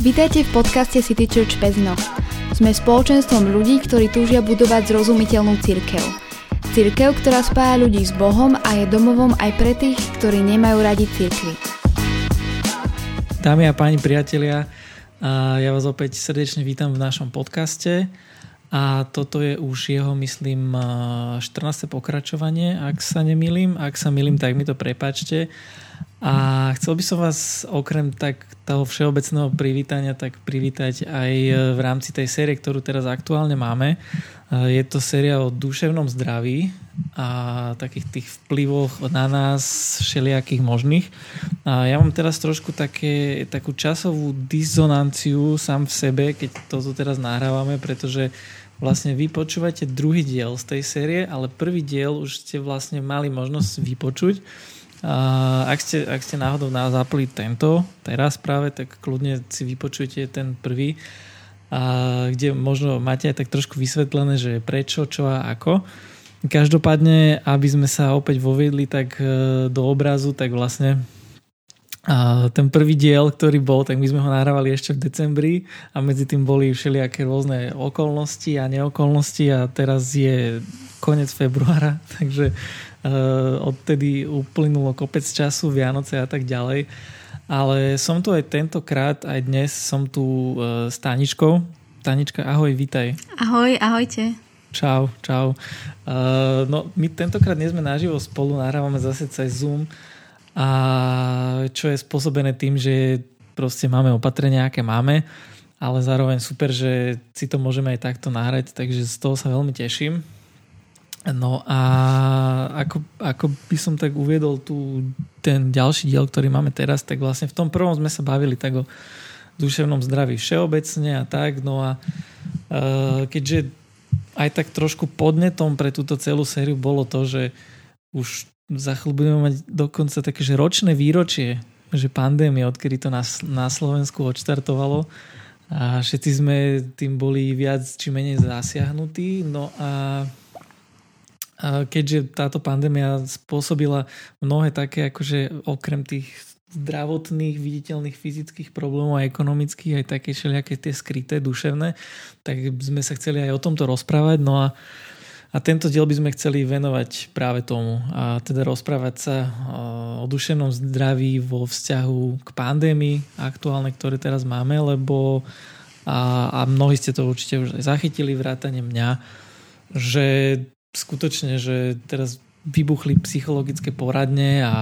Vítajte v podcaste City Church Pezno. Sme spoločenstvom ľudí, ktorí túžia budovať zrozumiteľnú církev. Církev, ktorá spája ľudí s Bohom a je domovom aj pre tých, ktorí nemajú radi církvy. Dámy a páni priatelia, ja vás opäť srdečne vítam v našom podcaste a toto je už jeho, myslím, 14. pokračovanie, ak sa nemýlim. Ak sa milím, tak mi to prepačte. A chcel by som vás okrem tak toho všeobecného privítania tak privítať aj v rámci tej série, ktorú teraz aktuálne máme. Je to séria o duševnom zdraví a takých tých vplyvoch na nás všelijakých možných. A ja mám teraz trošku také, takú časovú dizonanciu sám v sebe, keď toto teraz nahrávame, pretože vlastne vy počúvate druhý diel z tej série, ale prvý diel už ste vlastne mali možnosť vypočuť. Ak, ste, ak ste náhodou nás zapli tento, teraz práve, tak kľudne si vypočujte ten prvý, a kde možno máte aj tak trošku vysvetlené, že prečo, čo a ako. Každopádne, aby sme sa opäť voviedli tak e, do obrazu, tak vlastne a ten prvý diel, ktorý bol, tak my sme ho nahrávali ešte v decembri a medzi tým boli všelijaké rôzne okolnosti a neokolnosti a teraz je koniec februára, takže odtedy uplynulo kopec času, Vianoce a tak ďalej. Ale som tu aj tentokrát, aj dnes som tu uh, s Taničkou. Tanička, ahoj, vítaj. Ahoj, ahojte. Čau, čau. Uh, no, my tentokrát nie sme naživo spolu, nahrávame zase cez Zoom, a čo je spôsobené tým, že proste máme opatrenia, aké máme, ale zároveň super, že si to môžeme aj takto nahrať, takže z toho sa veľmi teším. No a ako, ako by som tak uviedol tu ten ďalší diel, ktorý máme teraz, tak vlastne v tom prvom sme sa bavili tak o duševnom zdraví všeobecne a tak, no a uh, keďže aj tak trošku podnetom pre túto celú sériu bolo to, že už za chvíľu budeme mať dokonca také, že ročné výročie, že pandémie, odkedy to na, na Slovensku odštartovalo a všetci sme tým boli viac či menej zasiahnutí. No a keďže táto pandémia spôsobila mnohé také, akože okrem tých zdravotných, viditeľných fyzických problémov a ekonomických, aj také všelijaké tie skryté, duševné, tak sme sa chceli aj o tomto rozprávať. No a a tento diel by sme chceli venovať práve tomu a teda rozprávať sa o duševnom zdraví vo vzťahu k pandémii aktuálne, ktoré teraz máme, lebo a, a mnohí ste to určite už zachytili, vrátane mňa, že skutočne, že teraz vybuchli psychologické poradne a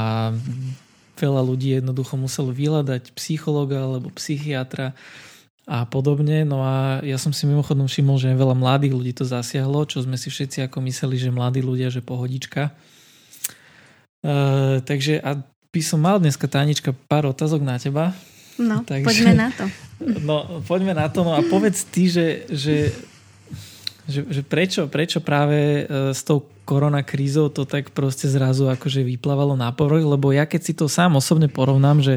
veľa ľudí jednoducho muselo vyhľadať psychologa alebo psychiatra, a podobne. No a ja som si mimochodom všimol, že veľa mladých ľudí to zasiahlo, čo sme si všetci ako mysleli, že mladí ľudia, že pohodička. Uh, takže a by som mal dneska, Tánička, pár otázok na teba. No, takže, poďme na to. No, poďme na to. No a povedz ty, že, že, že, že prečo, prečo práve e, s tou koronakrízou to tak proste zrazu akože vyplávalo na povrch, lebo ja keď si to sám osobne porovnám, že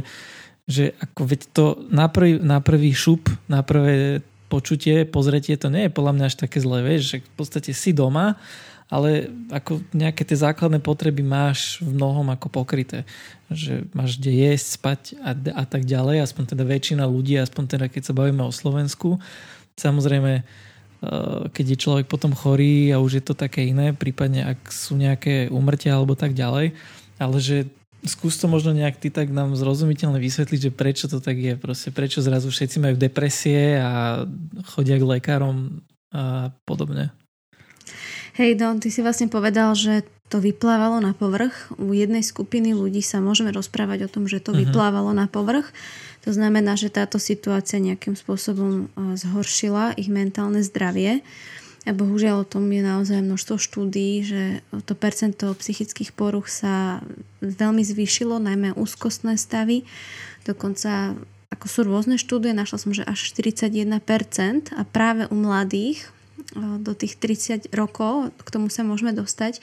že ako veď to na prvý, na prvý šup, na prvé počutie, pozretie, to nie je podľa mňa až také zlé, vieš, že v podstate si doma, ale ako nejaké tie základné potreby máš v mnohom ako pokryté. Že máš kde jesť, spať a, a tak ďalej, aspoň teda väčšina ľudí, aspoň teda keď sa bavíme o Slovensku. Samozrejme, keď je človek potom chorý a už je to také iné, prípadne ak sú nejaké umrtia alebo tak ďalej, ale že skús to možno nejak ty tak nám zrozumiteľne vysvetliť, že prečo to tak je. Proste prečo zrazu všetci majú depresie a chodia k lekárom a podobne. Hej, Don, ty si vlastne povedal, že to vyplávalo na povrch. U jednej skupiny ľudí sa môžeme rozprávať o tom, že to uh-huh. vyplávalo na povrch. To znamená, že táto situácia nejakým spôsobom zhoršila ich mentálne zdravie. A bohužiaľ o tom je naozaj množstvo štúdí, že to percento psychických poruch sa veľmi zvýšilo, najmä úzkostné stavy. Dokonca ako sú rôzne štúdie, našla som, že až 41% a práve u mladých do tých 30 rokov, k tomu sa môžeme dostať.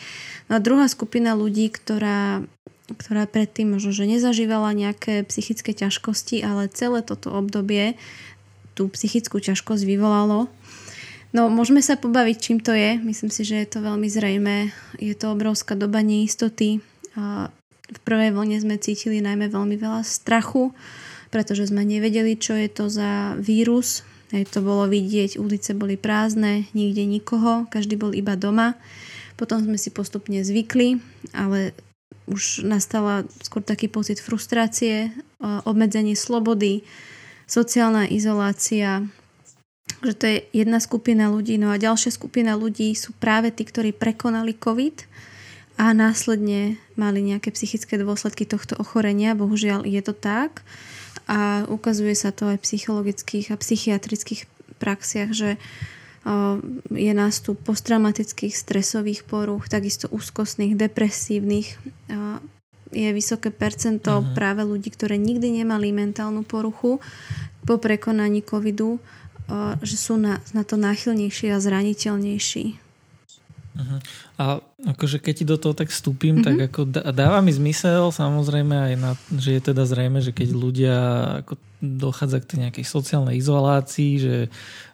No a druhá skupina ľudí, ktorá, ktorá predtým možno, že nezažívala nejaké psychické ťažkosti, ale celé toto obdobie tú psychickú ťažkosť vyvolalo, No, môžeme sa pobaviť, čím to je. Myslím si, že je to veľmi zrejme. Je to obrovská doba neistoty. V prvej vlne sme cítili najmä veľmi veľa strachu, pretože sme nevedeli, čo je to za vírus. Hej, to bolo vidieť, ulice boli prázdne, nikde nikoho, každý bol iba doma. Potom sme si postupne zvykli, ale už nastala skôr taký pocit frustrácie, obmedzenie slobody, sociálna izolácia, že to je jedna skupina ľudí. No a ďalšia skupina ľudí sú práve tí, ktorí prekonali COVID a následne mali nejaké psychické dôsledky tohto ochorenia. Bohužiaľ je to tak a ukazuje sa to aj v psychologických a psychiatrických praxiach, že je nástup posttraumatických stresových poruch, takisto úzkostných, depresívnych. Je vysoké percento uh-huh. práve ľudí, ktoré nikdy nemali mentálnu poruchu po prekonaní covidu, že sú na, na to náchylnejší a zraniteľnejší. Uh-huh. A akože keď ti do toho tak vstúpim, uh-huh. tak ako dáva mi zmysel samozrejme aj na, že je teda zrejme, že keď ľudia ako dochádza k tej nejakej sociálnej izolácii, že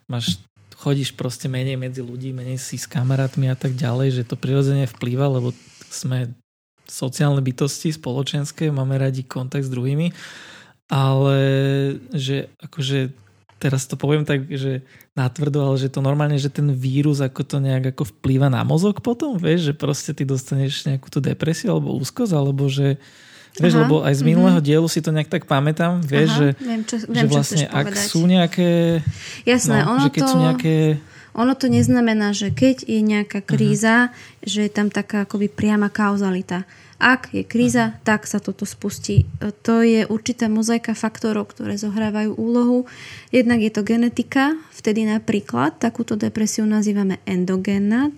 máš chodíš proste menej medzi ľudí, menej si s kamarátmi a tak ďalej, že to prirodzene vplýva, lebo sme sociálne bytosti, spoločenské, máme radi kontakt s druhými, ale že akože teraz to poviem tak, že natvrdo, ale že to normálne, že ten vírus ako to nejak ako vplýva na mozog potom, vieš, že proste ty dostaneš nejakú tú depresiu alebo úzkosť, alebo že Vieš, Aha, lebo aj z minulého uh-huh. dielu si to nejak tak pamätám, vieš, Aha, že, viem, čo, viem, že vlastne ak povedať. sú nejaké... Jasné, no, ono že keď to... sú nejaké... Ono to neznamená, že keď je nejaká mhm. kríza, uh-huh. že je tam taká akoby priama kauzalita. Ak je kríza, uh-huh. tak sa toto spustí. To je určitá mozaika faktorov, ktoré zohrávajú úlohu. Jednak je to genetika, vtedy napríklad takúto depresiu nazývame endogénna.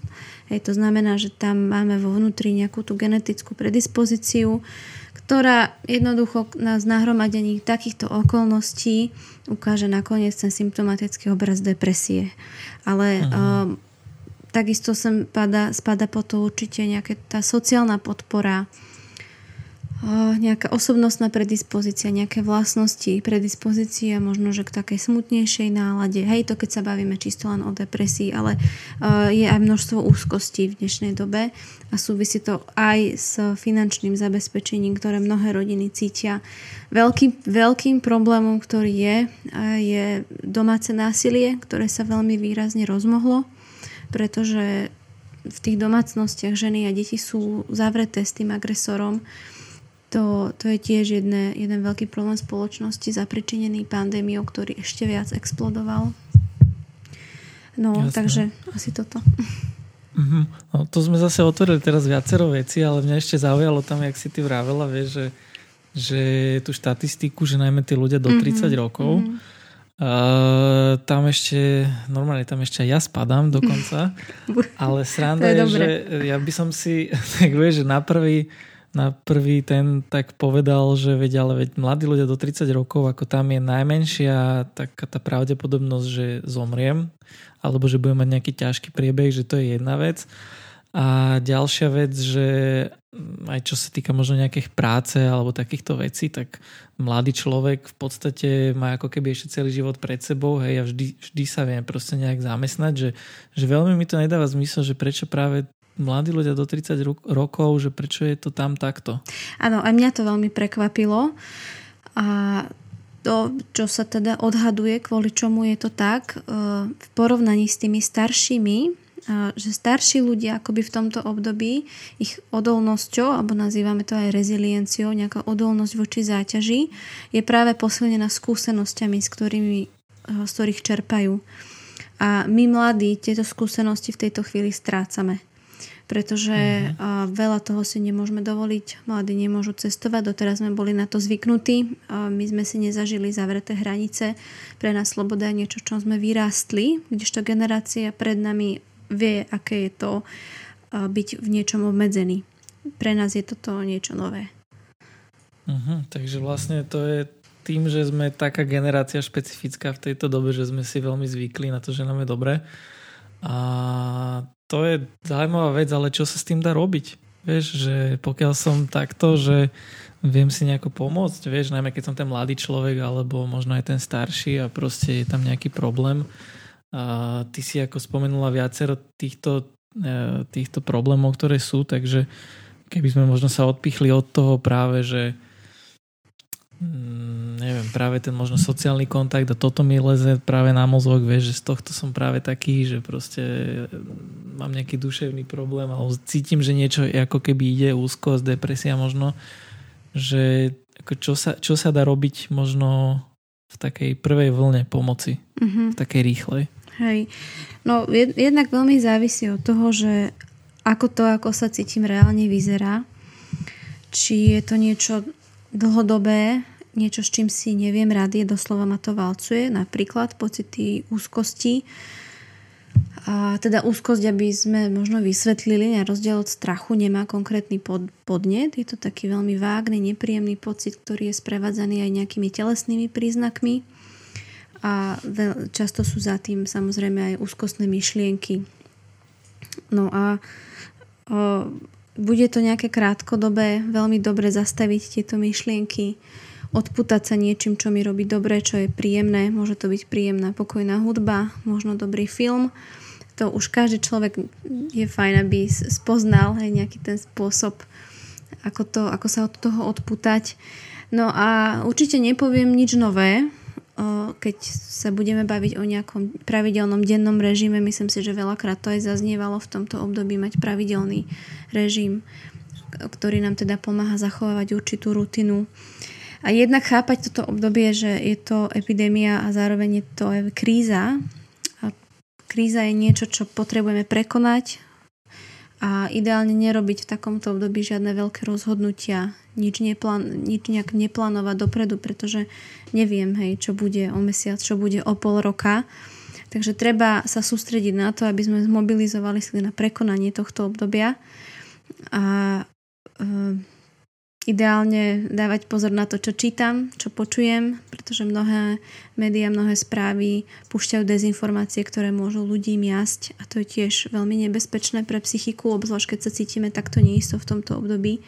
Hej, to znamená, že tam máme vo vnútri nejakú tú genetickú predispozíciu ktorá jednoducho na nahromadení takýchto okolností ukáže nakoniec ten symptomatický obraz depresie. Ale uh, takisto sem spada, spada po to určite nejaká tá sociálna podpora, nejaká osobnostná predispozícia, nejaké vlastnosti predispozícia, možno, že k takej smutnejšej nálade. Hej, to keď sa bavíme čisto len o depresii, ale je aj množstvo úzkostí v dnešnej dobe a súvisí to aj s finančným zabezpečením, ktoré mnohé rodiny cítia. Veľkým, veľkým problémom, ktorý je, je domáce násilie, ktoré sa veľmi výrazne rozmohlo, pretože v tých domácnostiach ženy a deti sú zavreté s tým agresorom to, to je tiež jedne, jeden veľký problém spoločnosti zapričinený pandémiou, ktorý ešte viac explodoval. No, Jasne. takže asi toto. Mm-hmm. No, to sme zase otvorili teraz viacero veci, ale mňa ešte zaujalo tam, jak si ty vravela, vieš, že, že tú štatistiku, že najmä tí ľudia do 30 mm-hmm. rokov, mm-hmm. Uh, tam ešte, normálne tam ešte aj ja spadám dokonca, ale sranda je, je že ja by som si, tak vieš, že na prvý, na prvý ten tak povedal, že veď, ale veď mladí ľudia do 30 rokov, ako tam je najmenšia taká tá pravdepodobnosť, že zomriem, alebo že budem mať nejaký ťažký priebeh, že to je jedna vec. A ďalšia vec, že aj čo sa týka možno nejakých práce alebo takýchto vecí, tak mladý človek v podstate má ako keby ešte celý život pred sebou hej, a vždy, vždy sa vie proste nejak zamestnať, že, že veľmi mi to nedáva zmysel, že prečo práve mladí ľudia do 30 rokov, že prečo je to tam takto? Áno, a mňa to veľmi prekvapilo. A to, čo sa teda odhaduje, kvôli čomu je to tak, e, v porovnaní s tými staršími, e, že starší ľudia akoby v tomto období ich odolnosťou, alebo nazývame to aj rezilienciou, nejaká odolnosť voči záťaži, je práve posilnená skúsenosťami, s, ktorými, e, z ktorých čerpajú. A my mladí tieto skúsenosti v tejto chvíli strácame pretože uh-huh. veľa toho si nemôžeme dovoliť. Mladí nemôžu cestovať, doteraz sme boli na to zvyknutí. My sme si nezažili zavreté hranice. Pre nás sloboda je niečo, čo sme vyrástli, kdežto generácia pred nami vie, aké je to byť v niečom obmedzený. Pre nás je toto niečo nové. Uh-huh, takže vlastne to je tým, že sme taká generácia špecifická v tejto dobe, že sme si veľmi zvykli na to, že nám je dobre. A to je zaujímavá vec, ale čo sa s tým dá robiť? Vieš, že pokiaľ som takto, že viem si nejako pomôcť, vieš, najmä keď som ten mladý človek alebo možno aj ten starší a proste je tam nejaký problém. A ty si ako spomenula viacero týchto, e, týchto problémov, ktoré sú, takže keby sme možno sa odpichli od toho práve, že mm, neviem, práve ten možno sociálny kontakt a toto mi leze práve na mozog, vieš, že z tohto som práve taký, že proste mám nejaký duševný problém alebo cítim, že niečo ako keby ide úzko, z depresia možno, že ako čo, sa, čo sa dá robiť možno v takej prvej vlne pomoci, mm-hmm. v takej rýchlej. Hej. No jednak veľmi závisí od toho, že ako to, ako sa cítim reálne vyzerá. Či je to niečo dlhodobé, niečo, s čím si neviem rady, doslova ma to valcuje, napríklad pocity úzkosti. A teda úzkosť, aby sme možno vysvetlili, na rozdiel od strachu nemá konkrétny pod, podnet. Je to taký veľmi vágny, nepríjemný pocit, ktorý je sprevádzaný aj nejakými telesnými príznakmi. A veľ, často sú za tým samozrejme aj úzkostné myšlienky. No a bude to nejaké krátkodobé, veľmi dobre zastaviť tieto myšlienky, odputať sa niečím, čo mi robí dobre, čo je príjemné. Môže to byť príjemná pokojná hudba, možno dobrý film to už každý človek je fajn, aby spoznal aj nejaký ten spôsob, ako, to, ako sa od toho odputať. No a určite nepoviem nič nové, keď sa budeme baviť o nejakom pravidelnom dennom režime. Myslím si, že veľakrát to aj zaznievalo v tomto období mať pravidelný režim, ktorý nám teda pomáha zachovávať určitú rutinu. A jednak chápať toto obdobie, že je to epidémia a zároveň je to kríza, Kríza je niečo, čo potrebujeme prekonať a ideálne nerobiť v takomto období žiadne veľké rozhodnutia, nič, neplán, nič nejak neplánovať dopredu, pretože neviem, hej, čo bude o mesiac, čo bude o pol roka. Takže treba sa sústrediť na to, aby sme zmobilizovali si na prekonanie tohto obdobia a e, ideálne dávať pozor na to, čo čítam, čo počujem, pretože mnohé médiá, mnohé správy púšťajú dezinformácie, ktoré môžu ľudí miasť a to je tiež veľmi nebezpečné pre psychiku, obzvlášť keď sa cítime takto neisto v tomto období.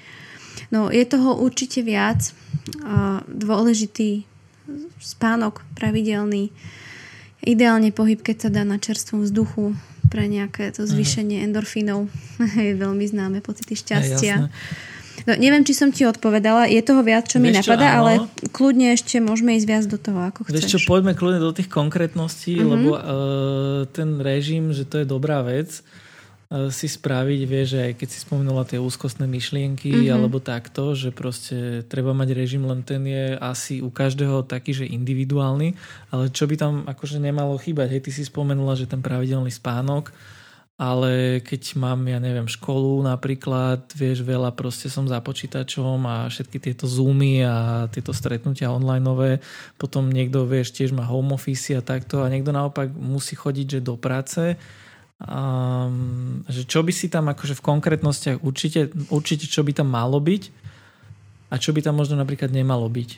No je toho určite viac. Dôležitý spánok pravidelný, ideálne pohyb, keď sa dá na čerstvom vzduchu pre nejaké to zvýšenie endorfínov. je veľmi známe pocity šťastia. Ja, No, neviem, či som ti odpovedala. Je toho viac, čo Vieš mi napadá, čo, ale kľudne ešte môžeme ísť viac do toho, ako chceš. Vieš čo, poďme kľudne do tých konkrétností, mm-hmm. lebo uh, ten režim, že to je dobrá vec, uh, si spraviť, vieš, že aj keď si spomenula tie úzkostné myšlienky mm-hmm. alebo takto, že proste treba mať režim, len ten je asi u každého taký, že individuálny, ale čo by tam akože nemalo chýbať, hej, ty si spomenula, že ten pravidelný spánok, ale keď mám, ja neviem, školu napríklad, vieš, veľa proste som za počítačom a všetky tieto zoomy a tieto stretnutia onlineové, potom niekto, vieš, tiež má home office a takto a niekto naopak musí chodiť, že do práce um, že čo by si tam akože v konkrétnostiach určite, určite čo by tam malo byť a čo by tam možno napríklad nemalo byť.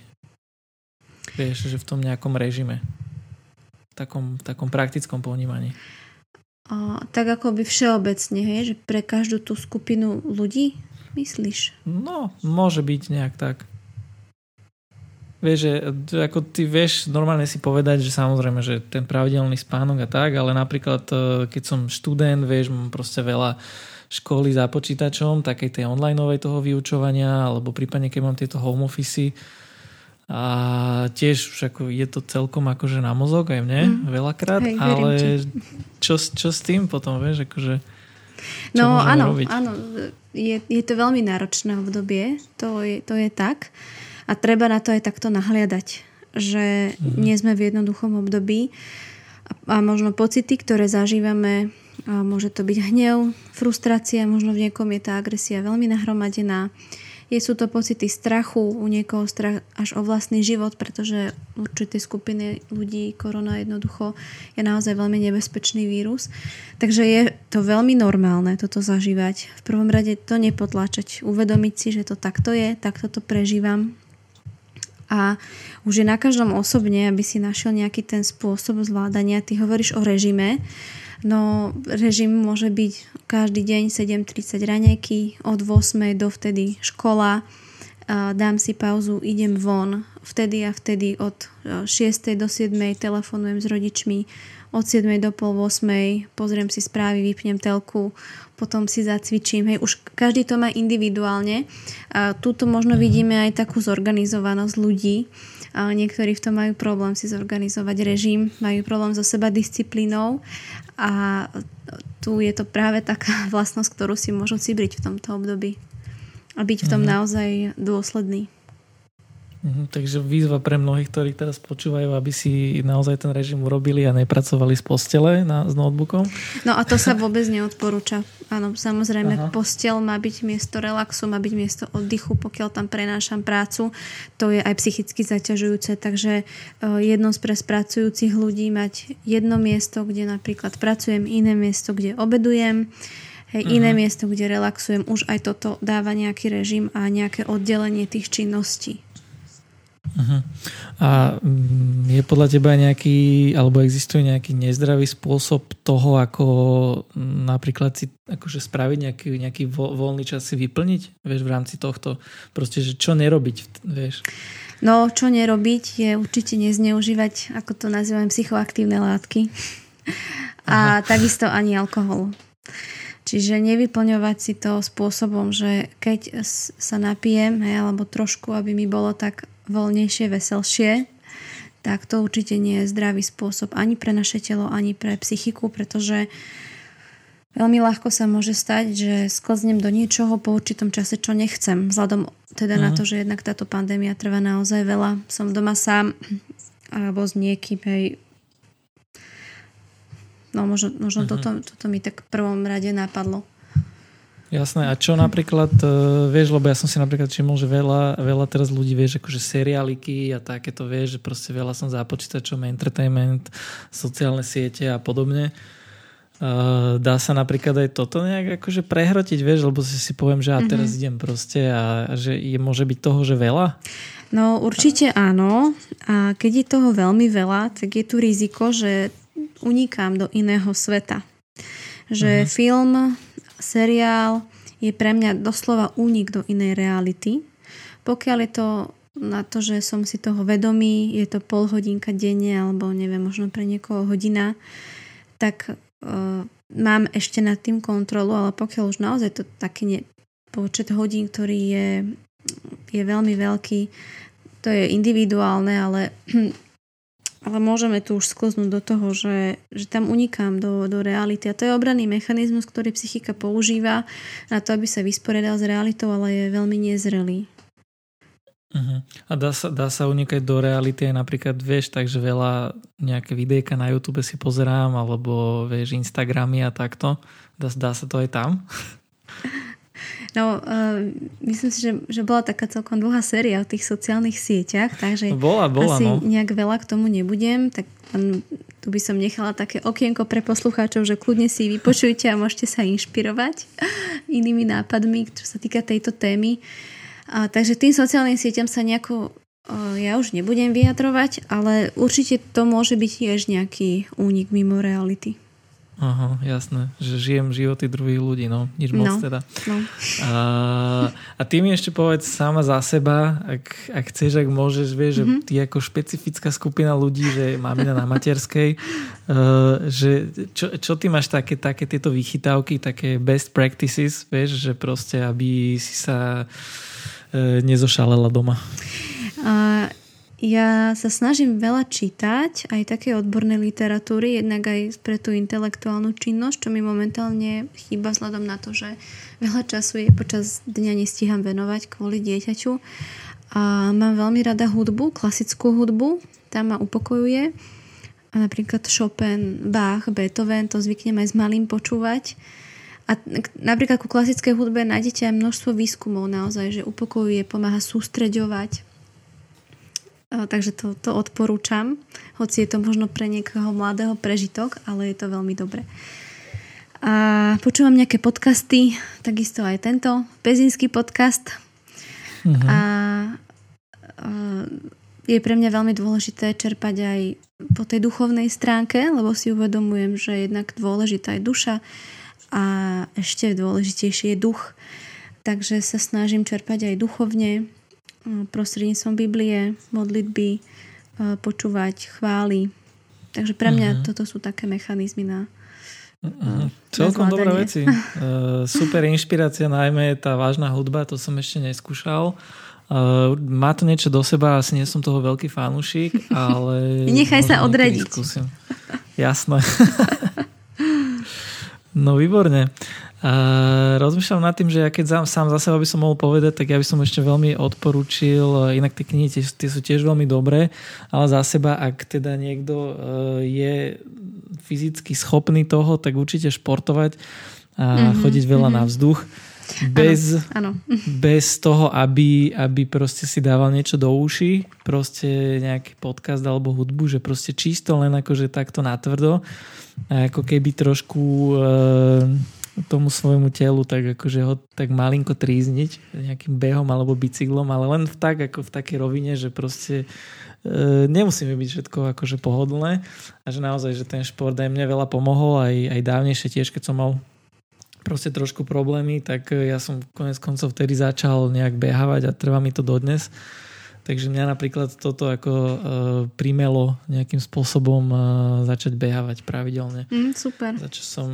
Vieš, že v tom nejakom režime. V takom, takom praktickom ponímaní a, tak ako by všeobecne, hej, že pre každú tú skupinu ľudí, myslíš? No, môže byť nejak tak. Vieš, že ako ty vieš normálne si povedať, že samozrejme, že ten pravidelný spánok a tak, ale napríklad e, keď som študent, vieš, mám proste veľa školy za počítačom, takej tej onlineovej toho vyučovania, alebo prípadne keď mám tieto home office, a tiež však je to celkom akože na mozog aj mne mm. veľakrát, Hej, ale čo, čo s tým potom, vieš, akože No áno, robiť? áno, je, je to veľmi náročné obdobie, to je, to je tak a treba na to aj takto nahliadať, že mm. nie sme v jednoduchom období a, a možno pocity, ktoré zažívame, a môže to byť hnev, frustrácia, možno v niekom je tá agresia veľmi nahromadená, je, sú to pocity strachu, u niekoho strach až o vlastný život, pretože určité skupiny ľudí korona jednoducho je naozaj veľmi nebezpečný vírus. Takže je to veľmi normálne toto zažívať. V prvom rade to nepotláčať, uvedomiť si, že to takto je, takto to prežívam, a už je na každom osobne, aby si našiel nejaký ten spôsob zvládania. Ty hovoríš o režime. No, režim môže byť každý deň 7.30 raňajky, od 8. do vtedy škola, dám si pauzu, idem von, vtedy a vtedy od 6. do 7. telefonujem s rodičmi, od 7. do pol 8. pozriem si správy, vypnem telku, potom si zacvičím. Hej, už každý to má individuálne. A tuto možno vidíme aj takú zorganizovanosť ľudí. Niektorí v tom majú problém si zorganizovať režim, majú problém so seba disciplínou a tu je to práve taká vlastnosť, ktorú si môžu cibriť v tomto období a byť v tom mm-hmm. naozaj dôsledný. Mhm, takže výzva pre mnohých, ktorí teraz počúvajú, aby si naozaj ten režim urobili a nepracovali z postele na, s notebookom. No a to sa vôbec neodporúča. Áno, samozrejme, Aha. postel má byť miesto relaxu, má byť miesto oddychu, pokiaľ tam prenášam prácu. To je aj psychicky zaťažujúce, takže uh, jedno z pre spracujúcich ľudí mať jedno miesto, kde napríklad pracujem, iné miesto, kde obedujem, Hej, uh-huh. iné miesto, kde relaxujem, už aj toto dáva nejaký režim a nejaké oddelenie tých činností. Uh-huh. A mm, je podľa teba nejaký, alebo existuje nejaký nezdravý spôsob toho, ako mm, napríklad si akože spraviť nejaký, nejaký vo, voľný čas si vyplniť, vieš, v rámci tohto. Proste, že čo nerobiť, vieš. No, čo nerobiť je určite nezneužívať, ako to nazývam, psychoaktívne látky. A Aha. takisto ani alkohol. Čiže nevyplňovať si to spôsobom, že keď sa napijem, hej, alebo trošku, aby mi bolo tak voľnejšie, veselšie, tak to určite nie je zdravý spôsob ani pre naše telo, ani pre psychiku, pretože veľmi ľahko sa môže stať, že sklznem do niečoho po určitom čase, čo nechcem. Vzhľadom teda mm. na mhm. to, že jednak táto pandémia trvá naozaj veľa. Som doma sám alebo s niekým, hej, No možno, možno mm-hmm. toto, toto mi tak v prvom rade napadlo. Jasné, a čo napríklad, e, vieš, lebo ja som si napríklad všimol, že veľa, veľa teraz ľudí, vieš, akože seriáliky a takéto, vieš, že proste veľa som za počítačom, entertainment, sociálne siete a podobne. Uh, dá sa napríklad aj toto nejak akože prehrotiť, vieš, lebo si si poviem, že a teraz mm-hmm. idem proste a že je, môže byť toho, že veľa? No určite áno a keď je toho veľmi veľa, tak je tu riziko, že unikám do iného sveta. Že uh-huh. film, seriál je pre mňa doslova únik do inej reality. Pokiaľ je to na to, že som si toho vedomý, je to pol hodinka denne alebo neviem, možno pre niekoho hodina, tak uh, mám ešte nad tým kontrolu, ale pokiaľ už naozaj to taký ne, počet hodín, ktorý je, je veľmi veľký, to je individuálne, ale ale môžeme tu už sklznúť do toho, že, že tam unikám do, do reality. A to je obranný mechanizmus, ktorý psychika používa na to, aby sa vysporiadal s realitou, ale je veľmi nezrelý. Uh-huh. A dá sa, dá sa unikať do reality aj napríklad, vieš, takže veľa nejaké videjka na YouTube si pozerám, alebo vieš, Instagramy a takto. Dá, dá sa to aj tam? No, uh, myslím si, že, že bola taká celkom dlhá séria o tých sociálnych sieťach, takže bola, bola, asi no. nejak veľa k tomu nebudem, tak len tu by som nechala také okienko pre poslucháčov, že kľudne si vypočujte a môžete sa inšpirovať inými nápadmi, čo sa týka tejto témy. A, takže tým sociálnym sieťam sa nejako uh, ja už nebudem vyjadrovať, ale určite to môže byť tiež nejaký únik mimo reality. Aha, jasné, že žijem životy druhých ľudí, no, nič moc no, teda. No. A, a ty mi ešte povedz sama za seba, ak, ak chceš, ak môžeš, vieš, mm-hmm. že ty ako špecifická skupina ľudí, že máme na materskej, uh, že čo, čo ty máš také, také tieto vychytávky, také best practices, vieš, že proste, aby si sa uh, nezošalela doma? Uh, ja sa snažím veľa čítať, aj také odborné literatúry, jednak aj pre tú intelektuálnu činnosť, čo mi momentálne chýba vzhľadom na to, že veľa času je počas dňa nestíham venovať kvôli dieťaťu. A mám veľmi rada hudbu, klasickú hudbu, tá ma upokojuje. A napríklad Chopin, Bach, Beethoven, to zvyknem aj s malým počúvať. A napríklad ku klasickej hudbe nájdete aj množstvo výskumov naozaj, že upokojuje, pomáha sústreďovať, takže to, to odporúčam, hoci je to možno pre niekoho mladého prežitok, ale je to veľmi dobré. A počúvam nejaké podcasty, takisto aj tento pezinský podcast. Uh-huh. A, a je pre mňa veľmi dôležité čerpať aj po tej duchovnej stránke, lebo si uvedomujem, že jednak dôležitá je duša a ešte dôležitejší je duch. Takže sa snažím čerpať aj duchovne prostredníctvom Biblie, modlitby, počúvať chvály. Takže pre mňa uh-huh. toto sú také mechanizmy na Uh-huh. Celkom dobré veci. Uh, super inšpirácia, najmä tá vážna hudba, to som ešte neskúšal. Uh, má to niečo do seba, asi nie som toho veľký fanúšik, ale... Nechaj sa odradiť. Skúsim. Jasné. no výborne. Uh, rozmýšľam nad tým, že ja keď sám, sám za seba by som mohol povedať, tak ja by som ešte veľmi odporúčil, inak tie knihy tie, tie sú tiež veľmi dobré, ale za seba, ak teda niekto uh, je fyzicky schopný toho, tak určite športovať a mm-hmm, chodiť veľa mm-hmm. na vzduch. Bez, ano, ano. bez toho, aby, aby proste si dával niečo do uší, proste nejaký podcast alebo hudbu, že proste čisto len akože takto natvrdo ako keby trošku uh, tomu svojmu telu tak akože ho tak malinko trízniť nejakým behom alebo bicyklom, ale len v tak ako v takej rovine, že proste e, nemusíme byť všetko akože pohodlné a že naozaj, že ten šport aj mne veľa pomohol, aj, aj dávnejšie tiež, keď som mal proste trošku problémy, tak ja som konec koncov vtedy začal nejak behávať a trvá mi to dodnes. Takže mňa napríklad toto ako e, primelo nejakým spôsobom e, začať behávať pravidelne. Mm, super. Za čo som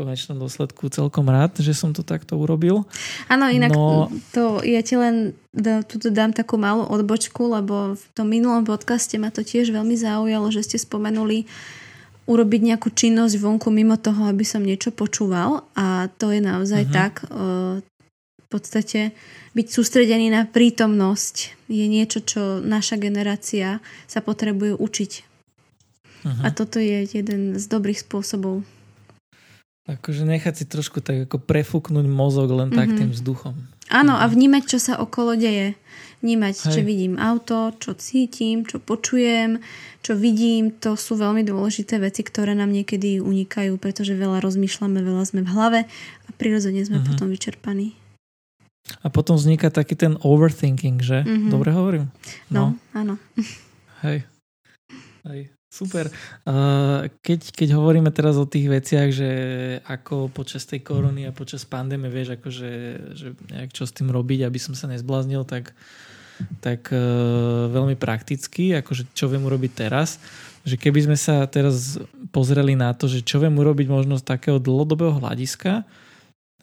konečnom dôsledku celkom rád, že som to takto urobil. Áno, inak no... to ja ti len da, tuto dám takú malú odbočku, lebo v tom minulom podcaste ma to tiež veľmi zaujalo, že ste spomenuli urobiť nejakú činnosť vonku mimo toho, aby som niečo počúval a to je naozaj uh-huh. tak. V podstate byť sústredený na prítomnosť je niečo, čo naša generácia sa potrebuje učiť. Uh-huh. A toto je jeden z dobrých spôsobov. Akože nechať si trošku tak ako prefúknuť mozog len tak mm-hmm. tým vzduchom. Áno, a vnímať, čo sa okolo deje. Vnímať, Hej. čo vidím auto, čo cítim, čo počujem, čo vidím. To sú veľmi dôležité veci, ktoré nám niekedy unikajú, pretože veľa rozmýšľame, veľa sme v hlave a prirodzene sme mm-hmm. potom vyčerpaní. A potom vzniká taký ten overthinking, že? Mm-hmm. Dobre hovorím? No, no áno. Hej. Hej. Super. Keď, keď hovoríme teraz o tých veciach, že ako počas tej korony a počas pandémie, vieš, akože, že nejak čo s tým robiť, aby som sa nezbláznil, tak, tak uh, veľmi prakticky, akože čo viem urobiť teraz, že keby sme sa teraz pozreli na to, že čo viem urobiť možno z takého dlhodobého hľadiska,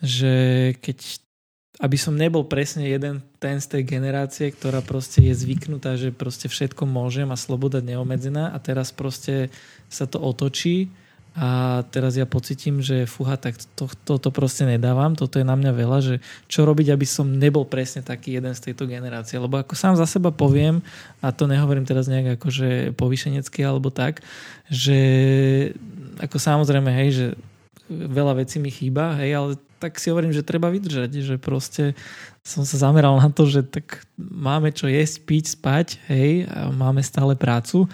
že keď aby som nebol presne jeden ten z tej generácie, ktorá proste je zvyknutá, že proste všetko môžem a sloboda neobmedzená a teraz proste sa to otočí a teraz ja pocitím, že fuha, tak to, to proste nedávam, toto je na mňa veľa, že čo robiť, aby som nebol presne taký jeden z tejto generácie, lebo ako sám za seba poviem, a to nehovorím teraz nejak akože povyšenecky alebo tak, že ako samozrejme, hej, že veľa vecí mi chýba, hej, ale tak si hovorím, že treba vydržať, že proste som sa zameral na to, že tak máme čo jesť, piť, spať, hej, a máme stále prácu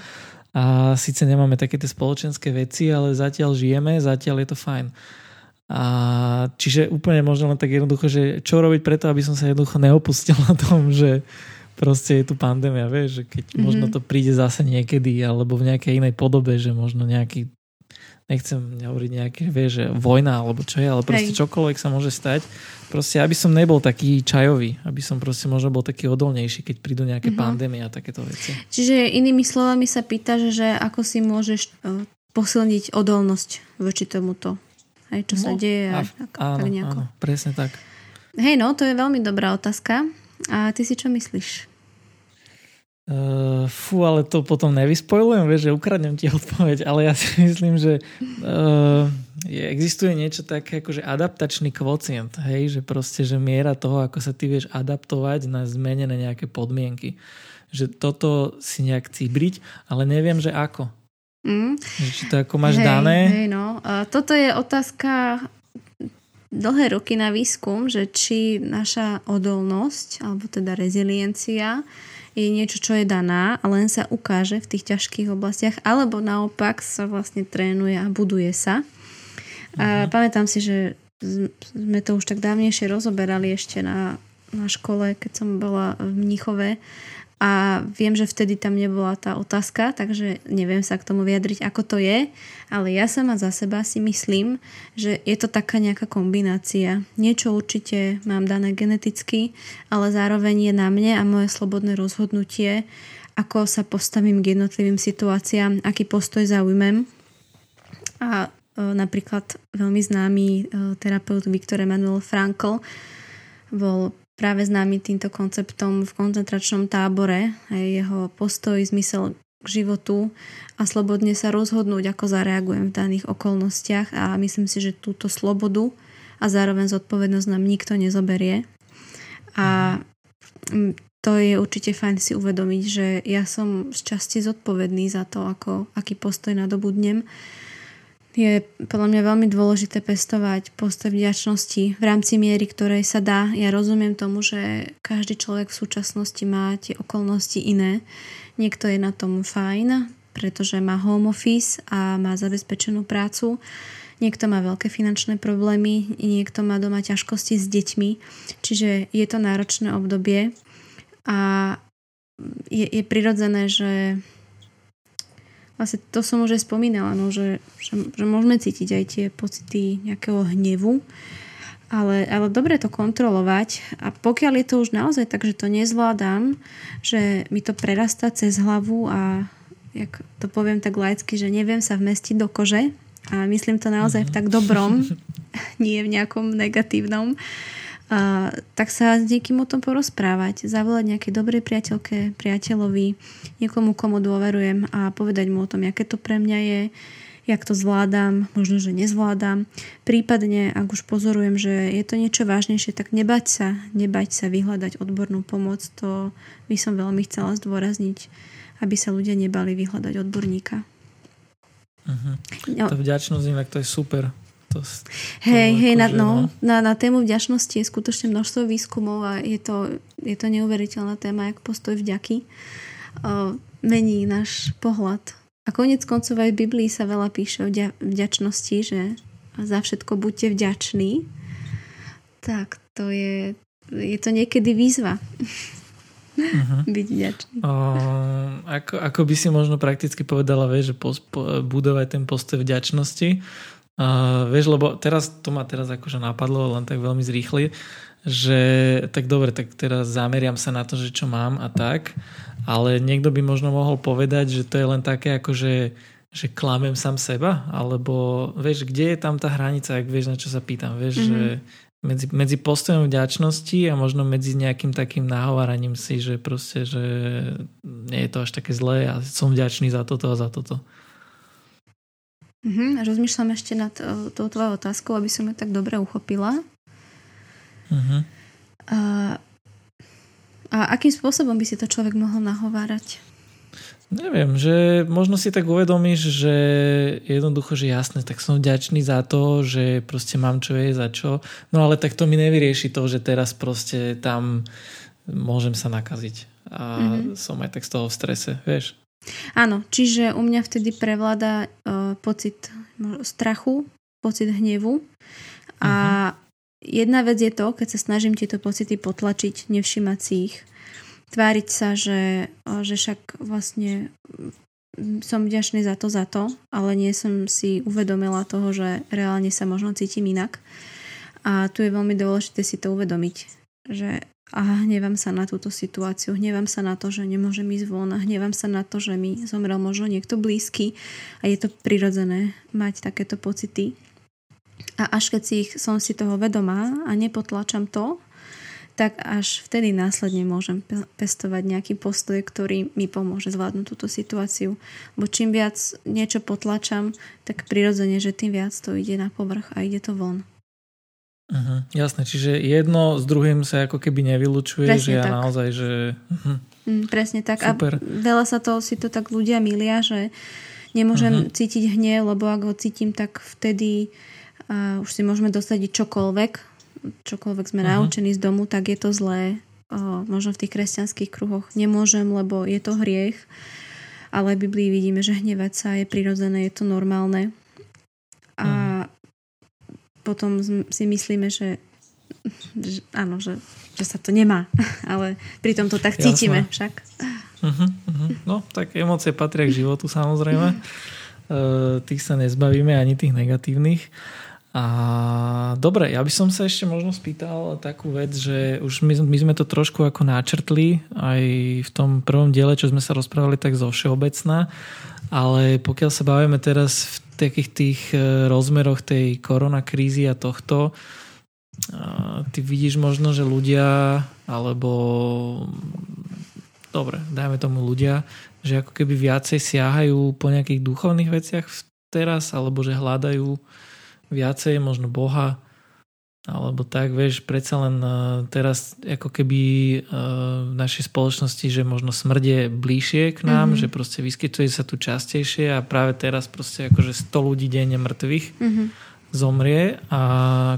a síce nemáme také tie spoločenské veci, ale zatiaľ žijeme, zatiaľ je to fajn. A čiže úplne možno len tak jednoducho, že čo robiť preto, aby som sa jednoducho neopustil na tom, že proste je tu pandémia, vieš, že keď mm-hmm. možno to príde zase niekedy alebo v nejakej inej podobe, že možno nejaký nechcem hovoriť nejaké, vieš, že vojna alebo čo je, ale proste Hej. čokoľvek sa môže stať. Proste, aby som nebol taký čajový, aby som proste možno bol taký odolnejší, keď prídu nejaké mm-hmm. pandémie a takéto veci. Čiže inými slovami sa pýtaš, že ako si môžeš uh, posilniť odolnosť voči tomuto, Hej, čo no, sa deje. A, a, áno, tak nejako. áno, presne tak. Hej, no, to je veľmi dobrá otázka. A ty si čo myslíš? Uh, fú, ale to potom nevyspojlujem, vieš, že ukradnem ti odpoveď, ale ja si myslím, že uh, existuje niečo také ako že adaptačný kvocient, hej, že proste, že miera toho, ako sa ty vieš adaptovať na zmenené nejaké podmienky. Že toto si nejak cibriť, ale neviem, že ako. Mm. Či to ako máš hej, dané? Hej, no. Uh, toto je otázka dlhé roky na výskum, že či naša odolnosť, alebo teda reziliencia, je niečo, čo je daná a len sa ukáže v tých ťažkých oblastiach, alebo naopak sa vlastne trénuje a buduje sa. A uh-huh. pamätám si, že sme to už tak dávnejšie rozoberali ešte na, na škole, keď som bola v Mnichove a viem, že vtedy tam nebola tá otázka, takže neviem sa k tomu vyjadriť, ako to je, ale ja sama za seba si myslím, že je to taká nejaká kombinácia. Niečo určite mám dané geneticky, ale zároveň je na mne a moje slobodné rozhodnutie, ako sa postavím k jednotlivým situáciám, aký postoj zaujmem. A e, napríklad veľmi známy e, terapeut Viktor Emanuel Frankl bol práve známy týmto konceptom v koncentračnom tábore a jeho postoj, zmysel k životu a slobodne sa rozhodnúť, ako zareagujem v daných okolnostiach a myslím si, že túto slobodu a zároveň zodpovednosť nám nikto nezoberie. A to je určite fajn si uvedomiť, že ja som z časti zodpovedný za to, ako, aký postoj nadobudnem je podľa mňa veľmi dôležité pestovať postoj vďačnosti v rámci miery, ktorej sa dá. Ja rozumiem tomu, že každý človek v súčasnosti má tie okolnosti iné. Niekto je na tom fajn, pretože má home office a má zabezpečenú prácu. Niekto má veľké finančné problémy, niekto má doma ťažkosti s deťmi. Čiže je to náročné obdobie a je, je prirodzené, že vlastne to som už aj spomínala, no, že, že, že môžeme cítiť aj tie pocity nejakého hnevu, ale, ale dobre to kontrolovať. A pokiaľ je to už naozaj tak, že to nezvládam, že mi to prerastá cez hlavu a jak to poviem tak laicky, že neviem sa vmestiť do kože a myslím to naozaj v tak dobrom, nie v nejakom negatívnom, a, tak sa s niekým o tom porozprávať, zavolať nejakej dobrej priateľke, priateľovi, niekomu, komu dôverujem a povedať mu o tom, aké to pre mňa je, jak to zvládam, možno, že nezvládam. Prípadne, ak už pozorujem, že je to niečo vážnejšie, tak nebať sa, nebať sa vyhľadať odbornú pomoc. To by som veľmi chcela zdôrazniť, aby sa ľudia nebali vyhľadať odborníka. Uh-huh. No. Tá vďačnosť inak to je super. To, to hej, hej, na, no, no. Na, na tému vďačnosti je skutočne množstvo výskumov a je to, je to neuveriteľná téma, jak postoj vďaky uh, mení náš pohľad. A konec koncov aj v Biblii sa veľa píše o vďačnosti, že za všetko buďte vďační. Tak to je, je to niekedy výzva. Uh-huh. Byť vďačný. Uh, ako, ako by si možno prakticky povedala, vieš, že po, po, budovať ten postoj vďačnosti, Uh, vieš, lebo teraz to ma teraz akože napadlo len tak veľmi zrýchli, že tak dobre, tak teraz zameriam sa na to, že čo mám a tak, ale niekto by možno mohol povedať, že to je len také akože že klamem sám seba, alebo vieš, kde je tam tá hranica, ak vieš, na čo sa pýtam, vieš, mm-hmm. že medzi, medzi postojom vďačnosti a možno medzi nejakým takým nahováraním si, že proste, že nie je to až také zlé a som vďačný za toto a za toto. Uh-huh. Rozmýšľam ešte nad uh, tou tvojou otázkou, aby som ju tak dobre uchopila. Uh-huh. A, a akým spôsobom by si to človek mohol nahovárať? Neviem, že možno si tak uvedomíš, že jednoducho, že jasné, tak som vďačný za to, že proste mám čo je za čo. No ale tak to mi nevyrieši to, že teraz proste tam môžem sa nakaziť. A mm-hmm. som aj tak z toho v strese, vieš. Áno, čiže u mňa vtedy prevláda uh, pocit strachu, pocit hnevu a uh-huh. jedna vec je to, keď sa snažím tieto pocity potlačiť, nevšimať si ich, tváriť sa, že, že však vlastne som vďačný za to, za to, ale nie som si uvedomila toho, že reálne sa možno cítim inak. A tu je veľmi dôležité si to uvedomiť, že a hnevam sa na túto situáciu, hnevam sa na to, že nemôžem ísť von a hnevam sa na to, že mi zomrel možno niekto blízky a je to prirodzené mať takéto pocity. A až keď si ich, som si toho vedomá a nepotlačam to, tak až vtedy následne môžem pestovať nejaký postoj, ktorý mi pomôže zvládnuť túto situáciu. Bo čím viac niečo potlačam, tak prirodzene, že tým viac to ide na povrch a ide to von. Uh-huh, jasné, čiže jedno s druhým sa ako keby nevylučuje, presne že ja tak. naozaj, že... Uh-huh. Mm, presne tak. Super. A veľa sa to, si to tak ľudia milia, že nemôžem uh-huh. cítiť hnev, lebo ak ho cítim, tak vtedy uh, už si môžeme dosadiť čokoľvek, čokoľvek sme uh-huh. naučení z domu, tak je to zlé. Uh, možno v tých kresťanských kruhoch nemôžem, lebo je to hriech. Ale v Biblii vidíme, že hnevať sa je prirodzené, je to normálne. A uh-huh potom si myslíme, že že, áno, že, že sa to nemá, ale pritom to tak cítime Jasné. však. Uh-huh, uh-huh. No, tak emócie patria k životu samozrejme. Uh, tých sa nezbavíme, ani tých negatívnych. A dobre, ja by som sa ešte možno spýtal takú vec, že už my, my sme to trošku ako načrtli aj v tom prvom diele, čo sme sa rozprávali tak zo všeobecná, ale pokiaľ sa bavíme teraz v takých tých e, rozmeroch tej koronakrízy a tohto, ty vidíš možno, že ľudia alebo dobre, dajme tomu ľudia, že ako keby viacej siahajú po nejakých duchovných veciach teraz, alebo že hľadajú viacej možno Boha, alebo tak, vieš, predsa len uh, teraz ako keby uh, v našej spoločnosti, že možno smrť je bližšie k nám, mm-hmm. že proste vyskytuje sa tu častejšie a práve teraz proste akože 100 ľudí denne mŕtvych mm-hmm. zomrie a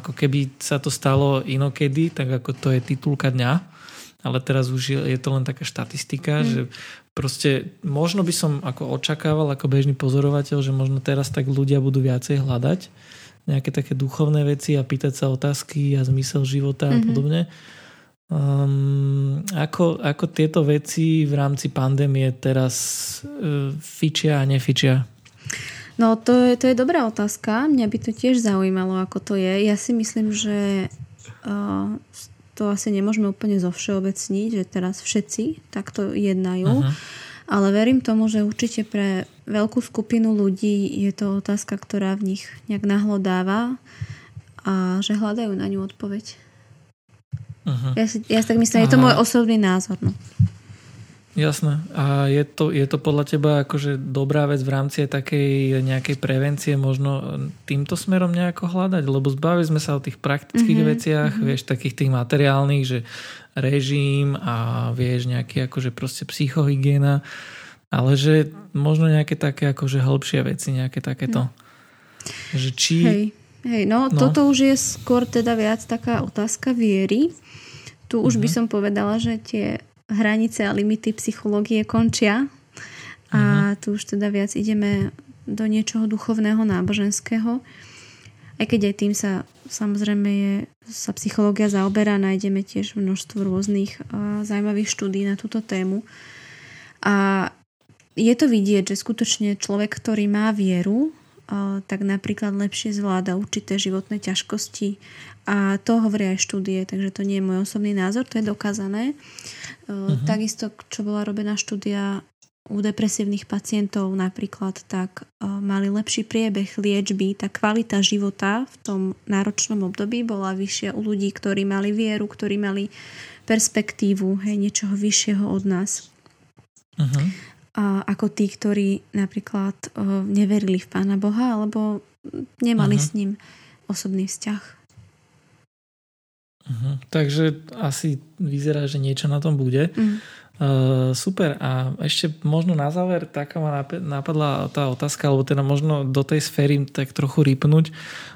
ako keby sa to stalo inokedy, tak ako to je titulka dňa, ale teraz už je, je to len taká štatistika, mm. že proste možno by som ako očakával ako bežný pozorovateľ, že možno teraz tak ľudia budú viacej hľadať nejaké také duchovné veci a pýtať sa otázky a zmysel života mm-hmm. a mhm. podobne. Um, ako, ako tieto veci v rámci pandémie teraz uh, fičia a nefičia? No to je, to je dobrá otázka. Mňa by to tiež zaujímalo, ako to je. Ja si myslím, že uh, to asi nemôžeme úplne zovšeobecniť, že teraz všetci takto jednajú. Uh-huh. Ale verím tomu, že určite pre veľkú skupinu ľudí je to otázka, ktorá v nich nejak nahlodáva a že hľadajú na ňu odpoveď. Uh-huh. Ja, si, ja si tak myslím, a... je to môj osobný názor. No. Jasné. A je to, je to podľa teba akože dobrá vec v rámci takej nejakej prevencie možno týmto smerom nejako hľadať? Lebo zbavili sme sa o tých praktických mm-hmm. veciach, mm-hmm. vieš, takých tých materiálnych, že režim a vieš nejaký akože proste psychohygiena, ale že možno nejaké také akože hĺbšie veci, nejaké takéto. No. Že či... Hej, hej no, no toto už je skôr teda viac taká otázka viery. Tu už uh-huh. by mhm. som povedala, že tie hranice a limity psychológie končia a uh-huh. tu už teda viac ideme do niečoho duchovného, náboženského. Aj keď aj tým sa samozrejme je, sa psychológia zaoberá, nájdeme tiež množstvo rôznych uh, zaujímavých štúdí na túto tému. A je to vidieť, že skutočne človek, ktorý má vieru, uh, tak napríklad lepšie zvláda určité životné ťažkosti a to hovoria aj štúdie, takže to nie je môj osobný názor, to je dokázané. Uh-huh. Takisto, čo bola robená štúdia u depresívnych pacientov napríklad, tak e, mali lepší priebeh liečby, tá kvalita života v tom náročnom období bola vyššia u ľudí, ktorí mali vieru, ktorí mali perspektívu hej, niečoho vyššieho od nás. Uh-huh. A ako tí, ktorí napríklad uh, neverili v Pána Boha alebo nemali uh-huh. s ním osobný vzťah. Uh-huh. Takže asi vyzerá, že niečo na tom bude. Uh-huh. Uh, super. A ešte možno na záver taká ma napadla tá otázka, alebo teda možno do tej sféry tak trochu rýpnuť.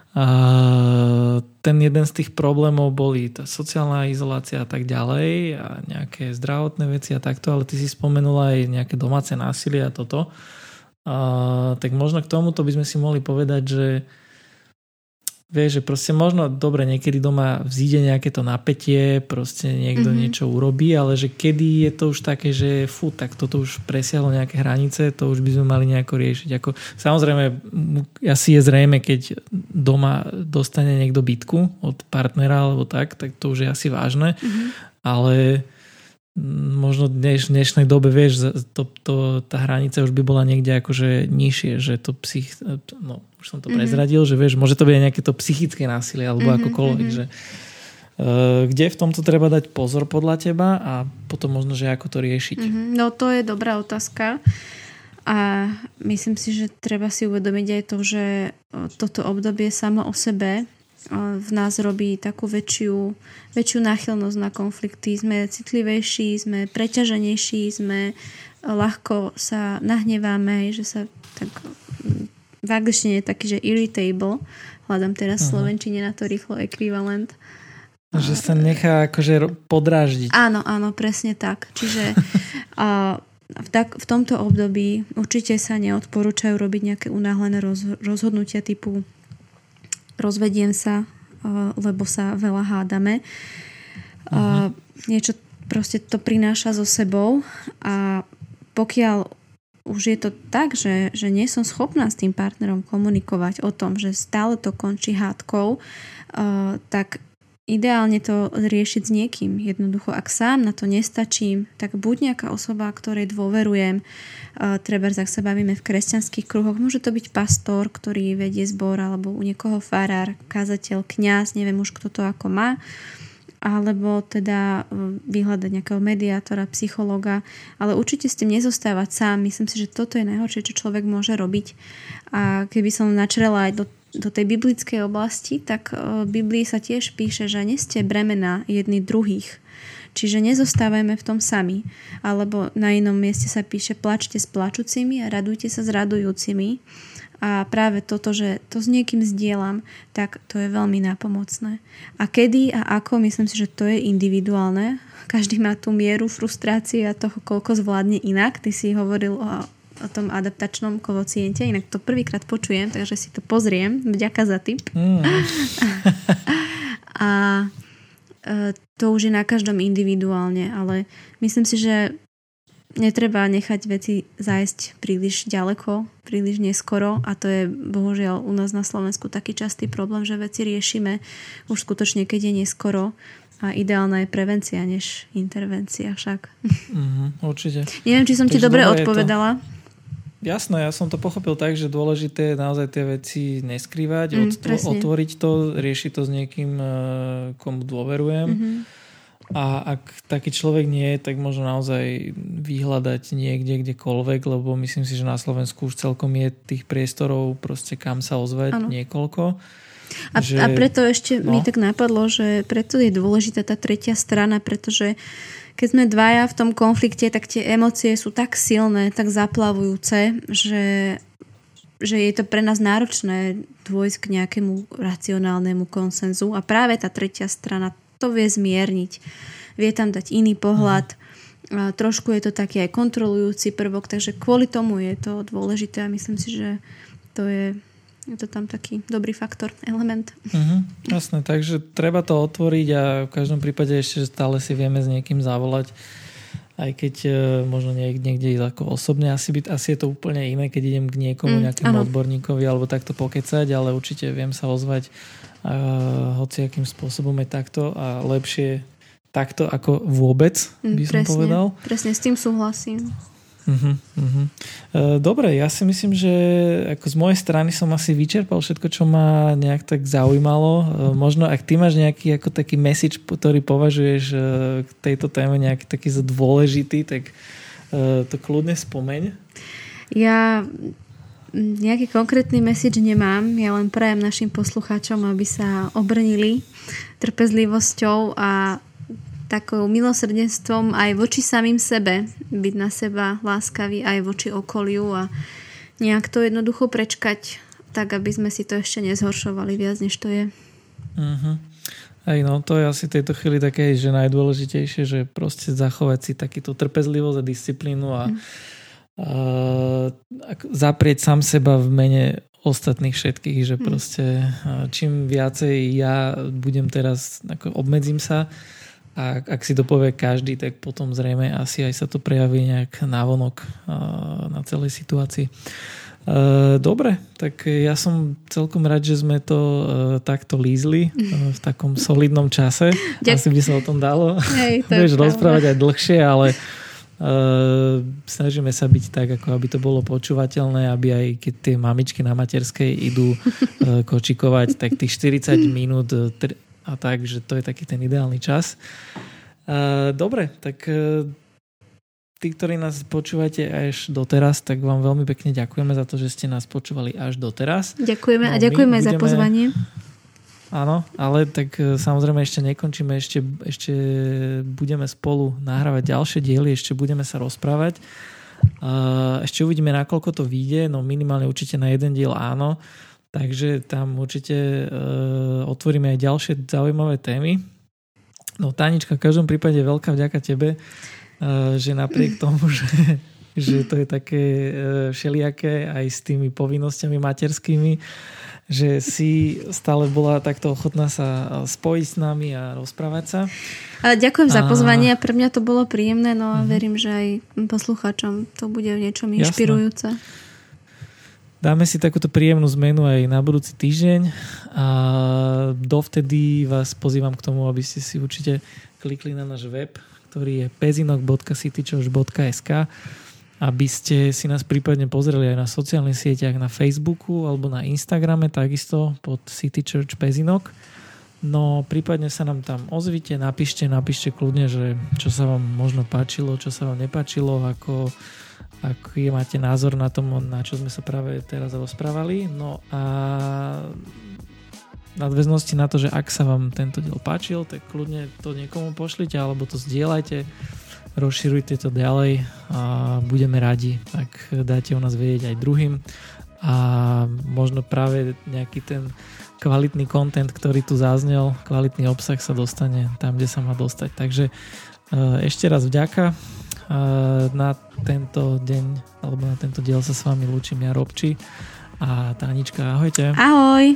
Uh, ten jeden z tých problémov boli tá sociálna izolácia a tak ďalej a nejaké zdravotné veci a takto, ale ty si spomenula aj nejaké domáce násilie a toto. Uh, tak možno k tomuto by sme si mohli povedať, že Vieš, že proste možno dobre, niekedy doma vzíde nejaké to napätie, proste niekto mm-hmm. niečo urobí, ale že kedy je to už také, že fú, tak toto už presiahlo nejaké hranice, to už by sme mali nejako riešiť. Ako, samozrejme, asi je zrejme, keď doma dostane niekto bytku od partnera alebo tak, tak to už je asi vážne, mm-hmm. ale možno dneš, v dnešnej dobe, vieš, to, to, tá hranica už by bola niekde akože nižšie, že to psych, no už som to mm-hmm. prezradil, že vieš, môže to byť nejaké to psychické násilie alebo mm-hmm, akokoľvek, mm-hmm. že uh, kde v tomto treba dať pozor podľa teba a potom možno, že ako to riešiť. Mm-hmm. No to je dobrá otázka a myslím si, že treba si uvedomiť aj to, že toto obdobie samo o sebe v nás robí takú väčšiu, väčšiu náchylnosť na konflikty. Sme citlivejší, sme preťaženejší, sme ľahko sa nahneváme, že sa tak v angličtine je taký, že irritable. Hľadám teraz uh-huh. slovenčine na to rýchlo ekvivalent. Že sa nechá akože podráždiť. Áno, áno, presne tak. Čiže a, v, tak, v tomto období určite sa neodporúčajú robiť nejaké unáhlené roz, rozhodnutia typu rozvediem sa, lebo sa veľa hádame. Uh-huh. Niečo proste to prináša so sebou a pokiaľ už je to tak, že, že nie som schopná s tým partnerom komunikovať o tom, že stále to končí hádkou, uh, tak ideálne to riešiť s niekým. Jednoducho, ak sám na to nestačím, tak buď nejaká osoba, ktorej dôverujem, uh, treba, ak sa bavíme v kresťanských kruhoch, môže to byť pastor, ktorý vedie zbor, alebo u niekoho farár, kazateľ, kňaz, neviem už kto to ako má, alebo teda e, vyhľadať nejakého mediátora, psychologa, ale určite s tým nezostávať sám. Myslím si, že toto je najhoršie, čo človek môže robiť. A keby som načrela aj do do tej biblickej oblasti, tak v Biblii sa tiež píše, že neste bremena jedných druhých. Čiže nezostávajme v tom sami. Alebo na inom mieste sa píše plačte s plačúcimi a radujte sa s radujúcimi. A práve toto, že to s niekým zdieľam, tak to je veľmi nápomocné. A kedy a ako, myslím si, že to je individuálne. Každý má tú mieru frustrácie a toho, koľko zvládne inak. Ty si hovoril o, o tom adaptačnom kovociente, inak to prvýkrát počujem, takže si to pozriem. Vďaka za tip. Mm. a e, to už je na každom individuálne, ale myslím si, že netreba nechať veci zájsť príliš ďaleko, príliš neskoro a to je bohužiaľ u nás na Slovensku taký častý problém, že veci riešime už skutočne, keď je neskoro a ideálna je prevencia než intervencia však. Mm, určite. Neviem, či som Takže ti dobre odpovedala. To... Jasné, ja som to pochopil tak, že dôležité je naozaj tie veci neskrývať, mm, otvoriť to, riešiť to s niekým, eh, komu dôverujem. Mm-hmm a ak taký človek nie je, tak možno naozaj vyhľadať niekde, kdekoľvek, lebo myslím si, že na Slovensku už celkom je tých priestorov proste kam sa ozvať ano. niekoľko. A, že, a preto ešte no. mi tak napadlo, že preto je dôležitá tá tretia strana, pretože keď sme dvaja v tom konflikte, tak tie emócie sú tak silné, tak zaplavujúce, že, že je to pre nás náročné dôjsť k nejakému racionálnemu konsenzu a práve tá tretia strana to vie zmierniť. Vie tam dať iný pohľad. A trošku je to taký aj kontrolujúci prvok, takže kvôli tomu je to dôležité a myslím si, že to je, je to tam taký dobrý faktor, element. Uh-huh, jasné, takže treba to otvoriť a v každom prípade ešte stále si vieme s niekým zavolať aj keď uh, možno niek- niekde ísť ako osobne, asi, by, asi je to úplne iné, keď idem k niekomu, mm, nejakému ano. odborníkovi alebo takto pokecať, ale určite viem sa ozvať uh, hociakým spôsobom je takto a lepšie takto ako vôbec, by som presne, povedal. Presne, s tým súhlasím. Uh-huh, uh-huh. Dobre, ja si myslím, že ako z mojej strany som asi vyčerpal všetko, čo ma nejak tak zaujímalo. Možno ak ty máš nejaký ako taký message, ktorý považuješ k tejto téme nejaký taký za dôležitý, tak to kľudne spomeň. Ja nejaký konkrétny message nemám, ja len prajem našim poslucháčom, aby sa obrnili trpezlivosťou a takou milosrdenstvom aj voči samým sebe, byť na seba láskavý aj voči okoliu a nejak to jednoducho prečkať tak, aby sme si to ešte nezhoršovali viac, než to je. Uh-huh. Aj no, to je asi tejto chvíli také, že najdôležitejšie, že proste zachovať si takýto trpezlivosť a disciplínu a, uh a zaprieť sám seba v mene ostatných všetkých, že proste čím viacej ja budem teraz, ako obmedzím sa, a ak si to povie každý, tak potom zrejme asi aj sa to prejaví nejak návonok na celej situácii. Dobre, tak ja som celkom rád, že sme to takto lízli v takom solidnom čase. Ďak... Asi by sa o tom dalo. Hej, to Budeš rozprávať aj dlhšie, ale Uh, snažíme sa byť tak, ako aby to bolo počúvateľné, aby aj keď tie mamičky na materskej idú uh, kočikovať, tak tých 40 minút a tak, že to je taký ten ideálny čas. Dobre, tak e, tí, ktorí nás počúvate až doteraz, tak vám veľmi pekne ďakujeme za to, že ste nás počúvali až doteraz. Ďakujeme no, a ďakujeme budeme... za pozvanie. Áno, ale tak e, samozrejme ešte nekončíme, ešte, ešte budeme spolu nahrávať ďalšie diely, ešte budeme sa rozprávať. Ešte uvidíme, nakoľko to vyjde, no minimálne určite na jeden diel áno. Takže tam určite uh, otvoríme aj ďalšie zaujímavé témy. No Tanička, v každom prípade veľká vďaka tebe, uh, že napriek tomu, že že to je také e, všelijaké aj s tými povinnosťami materskými, že si stále bola takto ochotná sa spojiť s nami a rozprávať sa. Ale ďakujem za pozvanie, pre mňa to bolo príjemné, no a uh-huh. verím, že aj poslucháčom to bude v niečom inšpirujúce. Jasné. Dáme si takúto príjemnú zmenu aj na budúci týždeň a dovtedy vás pozývam k tomu, aby ste si určite klikli na náš web, ktorý je pezinok.citychurch.sk aby ste si nás prípadne pozreli aj na sociálnych sieťach, na Facebooku alebo na Instagrame takisto pod City Church Pezinok. No prípadne sa nám tam ozvite, napíšte, napíšte kľudne, že čo sa vám možno páčilo, čo sa vám nepáčilo, ako, aký máte názor na tom, na čo sme sa práve teraz rozprávali. No a nadväznosti na to, že ak sa vám tento diel páčil, tak kľudne to niekomu pošlite alebo to zdieľajte rozširujte to ďalej a budeme radi, ak dáte o nás vedieť aj druhým a možno práve nejaký ten kvalitný content, ktorý tu zaznel, kvalitný obsah sa dostane tam, kde sa má dostať. Takže e, ešte raz vďaka. Eh, na tento deň, alebo na tento diel sa s vami lúčim ja Robči a Tánička, ahojte. Ahoj.